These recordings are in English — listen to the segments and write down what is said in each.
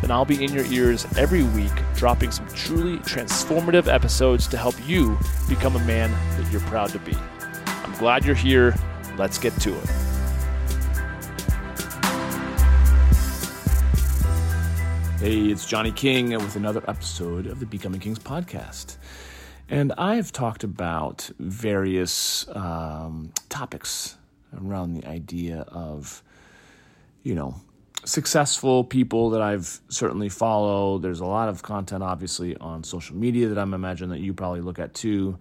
then I'll be in your ears every week, dropping some truly transformative episodes to help you become a man that you're proud to be. I'm glad you're here. Let's get to it. Hey, it's Johnny King with another episode of the Becoming Kings podcast. And I've talked about various um, topics around the idea of, you know, successful people that I've certainly followed. There's a lot of content, obviously, on social media that I'm imagining that you probably look at too.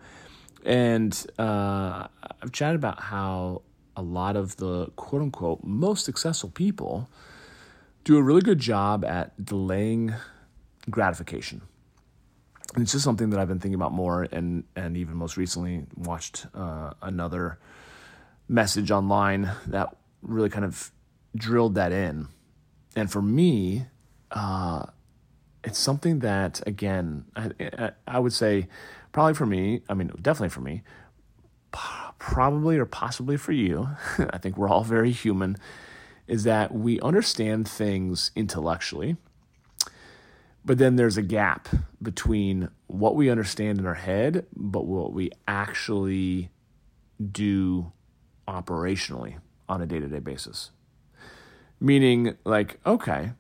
And uh, I've chatted about how a lot of the quote unquote most successful people do a really good job at delaying gratification. And it's just something that I've been thinking about more, and and even most recently watched uh, another message online that really kind of drilled that in and for me, uh, it's something that, again, I, I, would say probably for me, I mean, definitely for me, probably or possibly for you, I think we're all very human, is that we understand things intellectually, but then there's a gap between what we understand in our head, but what we actually do operationally on a day to day basis. Meaning, like, okay,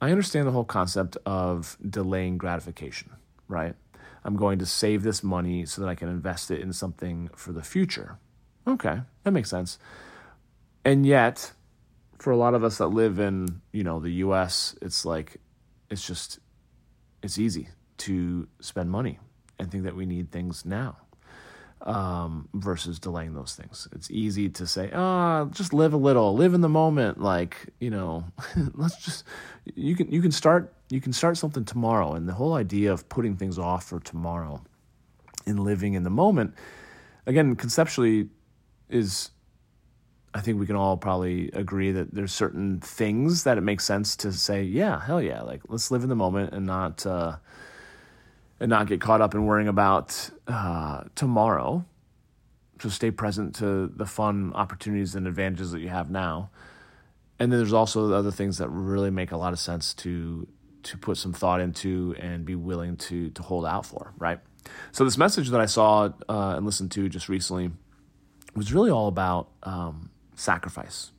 I understand the whole concept of delaying gratification, right? I'm going to save this money so that I can invest it in something for the future. Okay, that makes sense. And yet, for a lot of us that live in, you know, the US, it's like it's just it's easy to spend money and think that we need things now um, versus delaying those things. It's easy to say, ah, oh, just live a little, live in the moment. Like you know, let's just you can you can start you can start something tomorrow. And the whole idea of putting things off for tomorrow and living in the moment, again, conceptually, is I think we can all probably agree that there's certain things that it makes sense to say, yeah, hell yeah, like let's live in the moment and not. Uh, and not get caught up in worrying about uh, tomorrow. So stay present to the fun opportunities and advantages that you have now. And then there's also the other things that really make a lot of sense to to put some thought into and be willing to to hold out for, right? So this message that I saw uh, and listened to just recently was really all about um, sacrifice,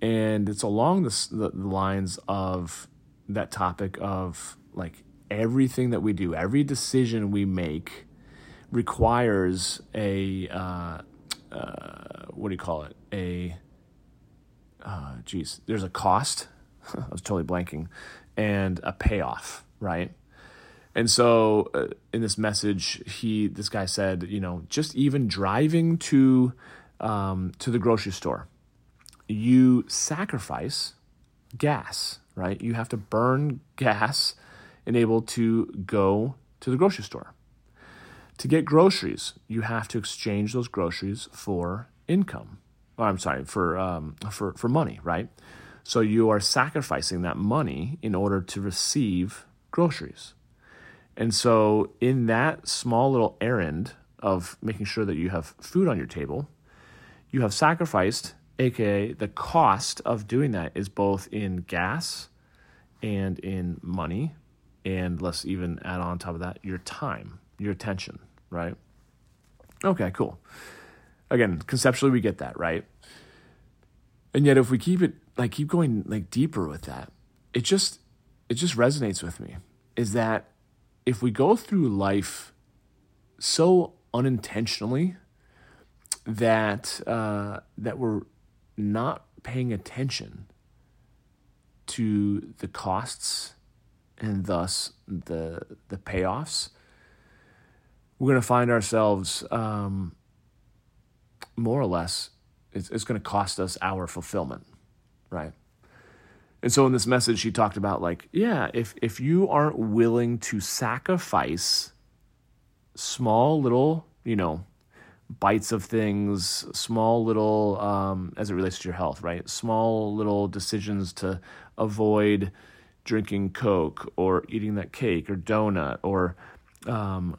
and it's along the, the lines of that topic of like everything that we do, every decision we make requires a uh, uh, what do you call it? A uh, there's a cost. I was totally blanking, and a payoff, right? And so uh, in this message, he this guy said, you know, just even driving to um, to the grocery store, you sacrifice gas, right? You have to burn gas and able to go to the grocery store. To get groceries, you have to exchange those groceries for income. Or, I'm sorry, for, um, for, for money, right? So you are sacrificing that money in order to receive groceries. And so, in that small little errand of making sure that you have food on your table, you have sacrificed, aka the cost of doing that is both in gas and in money, and let's even add on top of that your time, your attention, right? Okay, cool. Again, conceptually we get that, right? And yet if we keep it like keep going like deeper with that, it just it just resonates with me is that if we go through life so unintentionally that uh, that we're not paying attention to the costs and thus the the payoffs, we're going to find ourselves um, more or less it's, it's going to cost us our fulfillment, right? And so in this message, she talked about like, yeah, if if you aren't willing to sacrifice small little, you know, bites of things, small little, um, as it relates to your health, right? Small little decisions to avoid drinking Coke or eating that cake or donut, or um,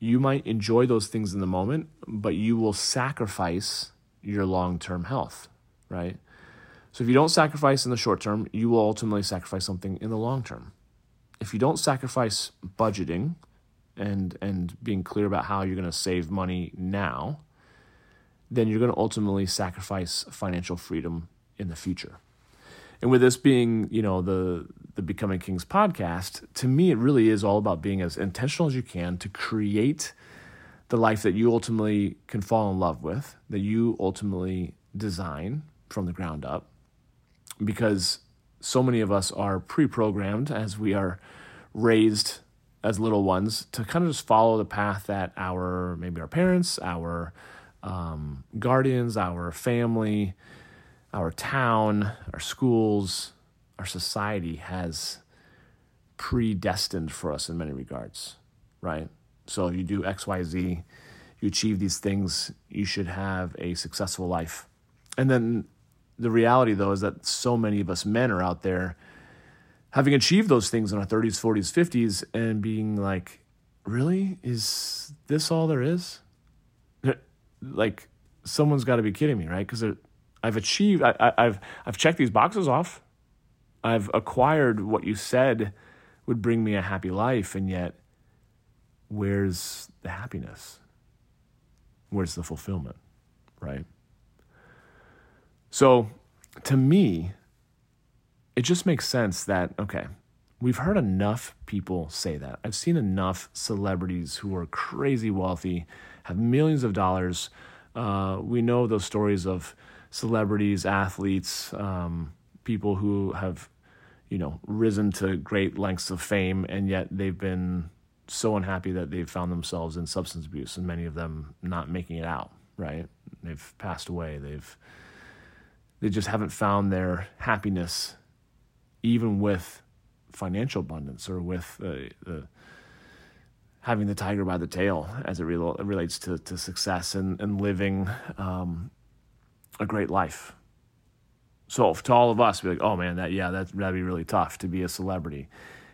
you might enjoy those things in the moment, but you will sacrifice your long term health, right? So if you don't sacrifice in the short term, you will ultimately sacrifice something in the long term. If you don't sacrifice budgeting, and and being clear about how you're going to save money now, then you're going to ultimately sacrifice financial freedom in the future. And with this being, you know, the the Becoming Kings podcast, to me it really is all about being as intentional as you can to create the life that you ultimately can fall in love with, that you ultimately design from the ground up. Because so many of us are pre-programmed as we are raised as little ones to kind of just follow the path that our maybe our parents, our um, guardians, our family, our town, our schools, our society has predestined for us in many regards, right? So you do X, Y, Z, you achieve these things, you should have a successful life. And then the reality, though, is that so many of us men are out there having achieved those things in our 30s, 40s, 50s, and being like, really? Is this all there is? Like, someone's got to be kidding me, right? Because I've achieved, I, have I've checked these boxes off. I've acquired what you said would bring me a happy life, and yet, where's the happiness? Where's the fulfillment, right? So, to me, it just makes sense that, okay, we've heard enough people say that. I've seen enough celebrities who are crazy wealthy, have millions of dollars. Uh, we know those stories of celebrities, athletes, um, people who have, you know, risen to great lengths of fame, and yet they've been so unhappy that they've found themselves in substance abuse, and many of them not making it out. Right? They've passed away. They've they just haven't found their happiness even with financial abundance or with uh, the having the tiger by the tail as it relates to, to success and, and living um, a great life. So to all of us, be like, oh man, that yeah, that that'd be really tough to be a celebrity,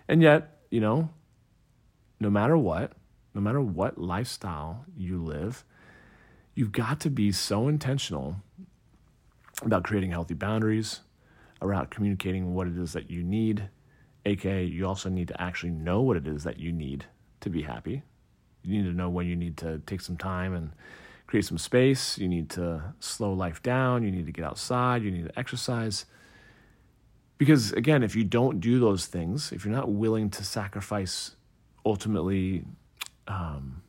and yet you know, no matter what, no matter what lifestyle you live, you've got to be so intentional about creating healthy boundaries, around communicating what it is that you need, aka you also need to actually know what it is that you need to be happy. You need to know when you need to take some time and create some space. You need to slow life down. You need to get outside. You need to exercise. Because again, if you don't do those things, if you're not willing to sacrifice ultimately, um,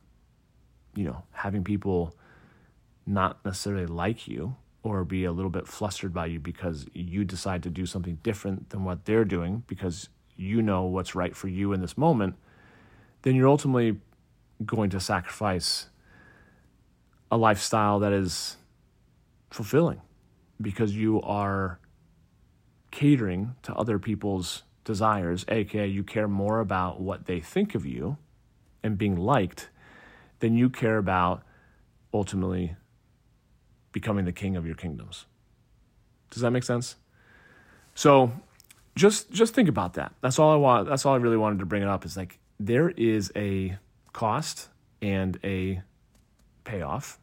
you know, having people not necessarily like you or be a little bit flustered by you because you decide to do something different than what they're doing because you know what's right for you in this moment, then you're ultimately going to sacrifice a lifestyle that is fulfilling because you are catering to other people's desires, aka you care more about what they think of you and being liked than you care about ultimately becoming the king of your kingdoms. Does that make sense? So just just think about that. That's all I want. That's all I really wanted to bring it up is like there is a cost and a payoff,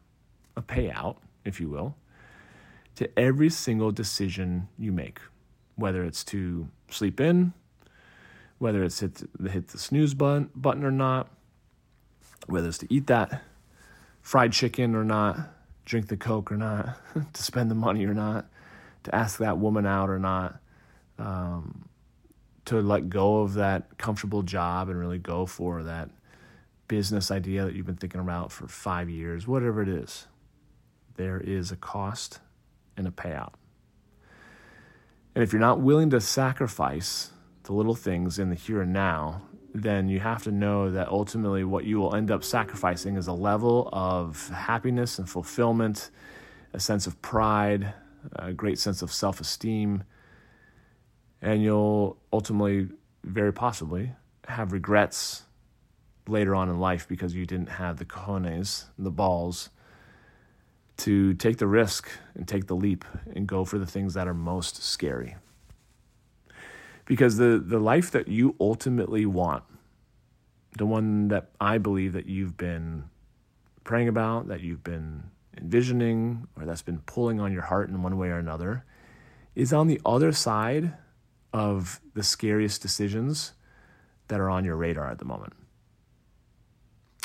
a payout, if you will, to every single decision you make, whether it's to sleep in, whether it's hit the, hit the snooze button, button or not, whether it's to eat that fried chicken or not, drink the Coke or not, to spend the money or not, to ask that woman out or not, um, to let go of that comfortable job and really go for that business idea that you've been thinking about for five years, whatever it is. There is a cost and a payout. And if you're not willing to sacrifice the little things in the here and now then you have to know that ultimately what you will end up sacrificing is a level of happiness and fulfillment, a sense of pride, a great sense of self esteem. And you'll ultimately, very possibly, have regrets later on in life because you didn't have the cojones, the balls, to take the risk and take the leap and go for the things that are most scary. Because the, the life that you ultimately want, the one that I believe that you've been praying about, that you've been envisioning, or that's been pulling on your heart in one way or another, is on the other side of the scariest decisions that are on your radar at the moment.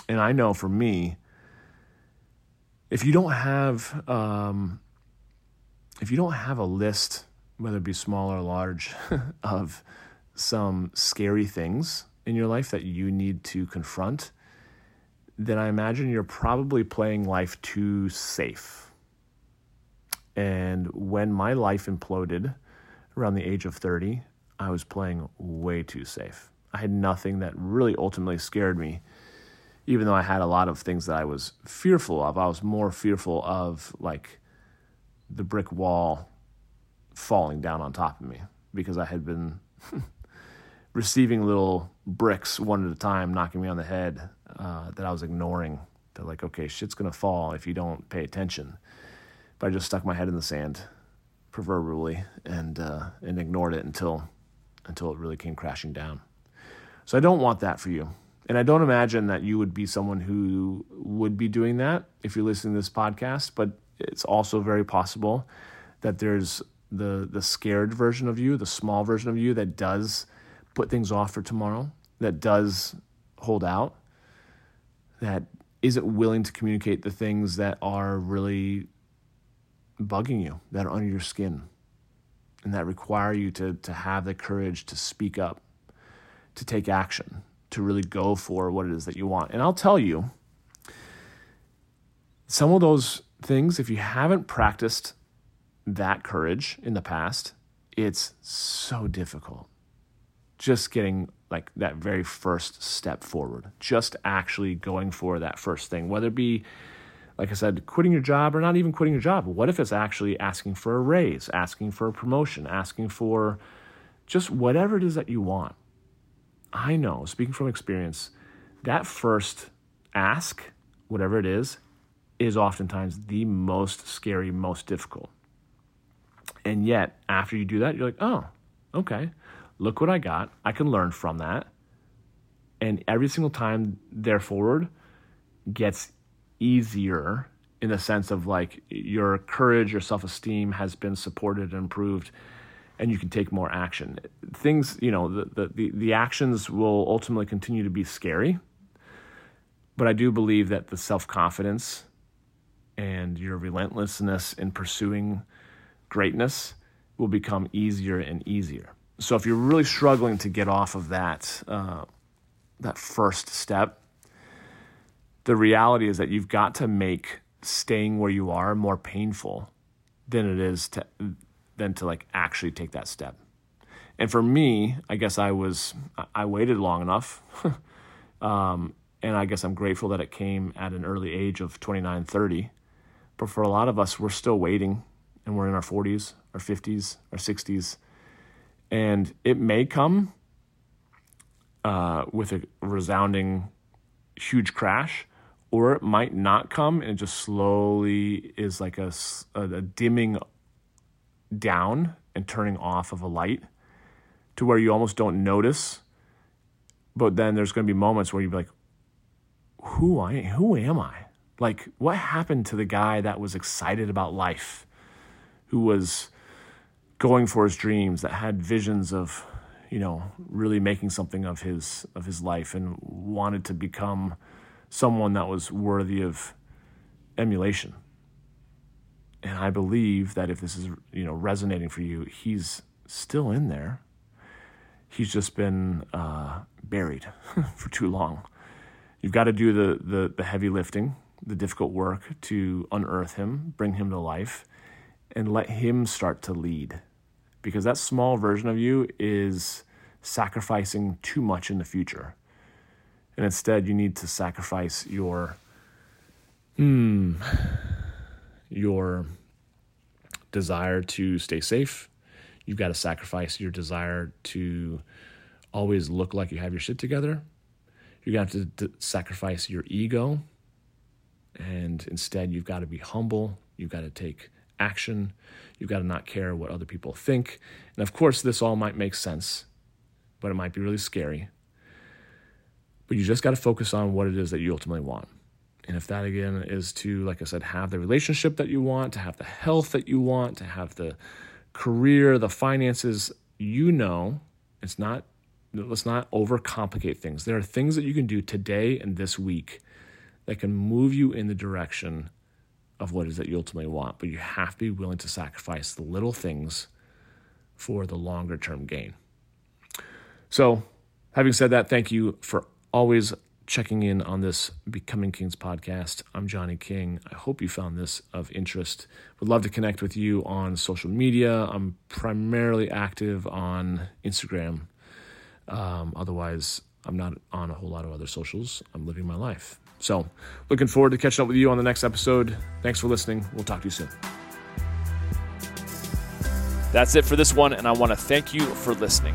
And I know for me, if you don't have um, if you don't have a list, whether it be small or large, of some scary things in your life that you need to confront, then I imagine you're probably playing life too safe. And when my life imploded around the age of 30, I was playing way too safe. I had nothing that really ultimately scared me even though I had a lot of things that I was fearful of, I was more fearful of like the brick wall falling down on top of me because I had been receiving little bricks one at a time knocking me on the head uh, that I was ignoring. They're like, okay, shit's gonna fall if you don't pay attention. But I just stuck my head in the sand, proverbially, and uh, and ignored it until until it really came crashing down. So I don't want that for you. And I don't imagine that you would be someone who would be doing that if you're listening to this podcast, but it's also very possible that there's the the scared version of you, the small version of you that does put things off for tomorrow, that does hold out, that isn't willing to communicate the things that are really bugging you, that are under your skin, and that require you to to have the courage to speak up, to take action, to really go for what it is that you want. And I'll tell you, some of those things, if you haven't practiced that courage in the past, it's so difficult. Just getting like that very first step forward, just actually going for that first thing, whether it be, like I said, quitting your job or not even quitting your job. What if it's actually asking for a raise, asking for a promotion, asking for just whatever it is that you want? I know, speaking from experience, that first ask, whatever it is, is oftentimes the most scary, most difficult. And yet, after you do that, you're like, oh, okay, look what I got. I can learn from that. And every single time there forward gets easier in the sense of like your courage, your self esteem has been supported and improved and you can take more action. Things, you know, the, the, the actions will ultimately continue to be scary, but I do believe that the self confidence and your relentlessness in pursuing greatness will become easier and easier. So if you're really struggling to get off of that, uh, that first step, the reality is that you've got to make staying where you are more painful than it is to than to like actually take that step. And for me, I guess I was I waited long enough. um, and I guess I'm grateful that it came at an early age of 29, 30. But for a lot of us, we're still waiting and we're in our 40s, our 50s, our 60s. And it may come uh, with a resounding huge crash, or it might not come and it just slowly is like a, a dimming down and turning off of a light to where you almost don't notice. But then there's going to be moments where you'd be like, who I who am I? Like what happened to the guy that was excited about life, who was going for his dreams, that had visions of, you know, really making something of his of his life and wanted to become someone that was worthy of emulation and I believe that if this is you know resonating for you, he's still in there. He's just been uh, buried for too long. You've got to do the, the the heavy lifting, the difficult work to unearth him, bring him to life, and let him start to lead, because that small version of you is sacrificing too much in the future, and instead you need to sacrifice your hmm your desire to stay safe, You've got to sacrifice your desire to always look like you have your shit together. You're going to have to d- sacrifice your ego. And instead, you've got to be humble. You've got to take action. You've got to not care what other people think. And of course, this all might make sense, but it might be really scary. But you just got to focus on what it is that you ultimately want. And if that again is to, like I said, have the relationship that you want, to have the health that you want, to have the career, the finances, you know, it's not, let's not overcomplicate things. There are things that you can do today and this week that can move you in the direction of what it is that you ultimately want. But you have to be willing to sacrifice the little things for the longer term gain. So, having said that, thank you for always checking in on this Becoming Kings podcast. I'm Johnny King. I hope you found this of interest. Would love to connect with you on social media. I'm primarily active on Instagram. Um, otherwise, I'm not on a whole lot of other socials. I'm living my life. So, looking forward to catching up with you on the next episode. Thanks for listening. We'll talk to you soon. That's it for this one, and I want to thank you for listening.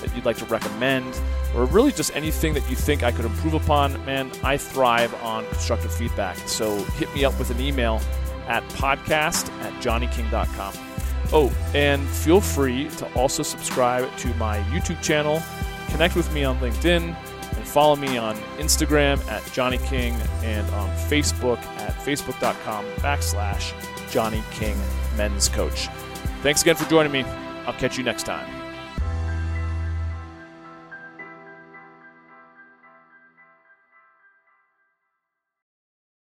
that you'd like to recommend, or really just anything that you think I could improve upon, man, I thrive on constructive feedback. So hit me up with an email at podcast at johnnyking.com. Oh, and feel free to also subscribe to my YouTube channel, connect with me on LinkedIn, and follow me on Instagram at Johnny King and on Facebook at facebook.com backslash Johnny King Men's Coach. Thanks again for joining me. I'll catch you next time.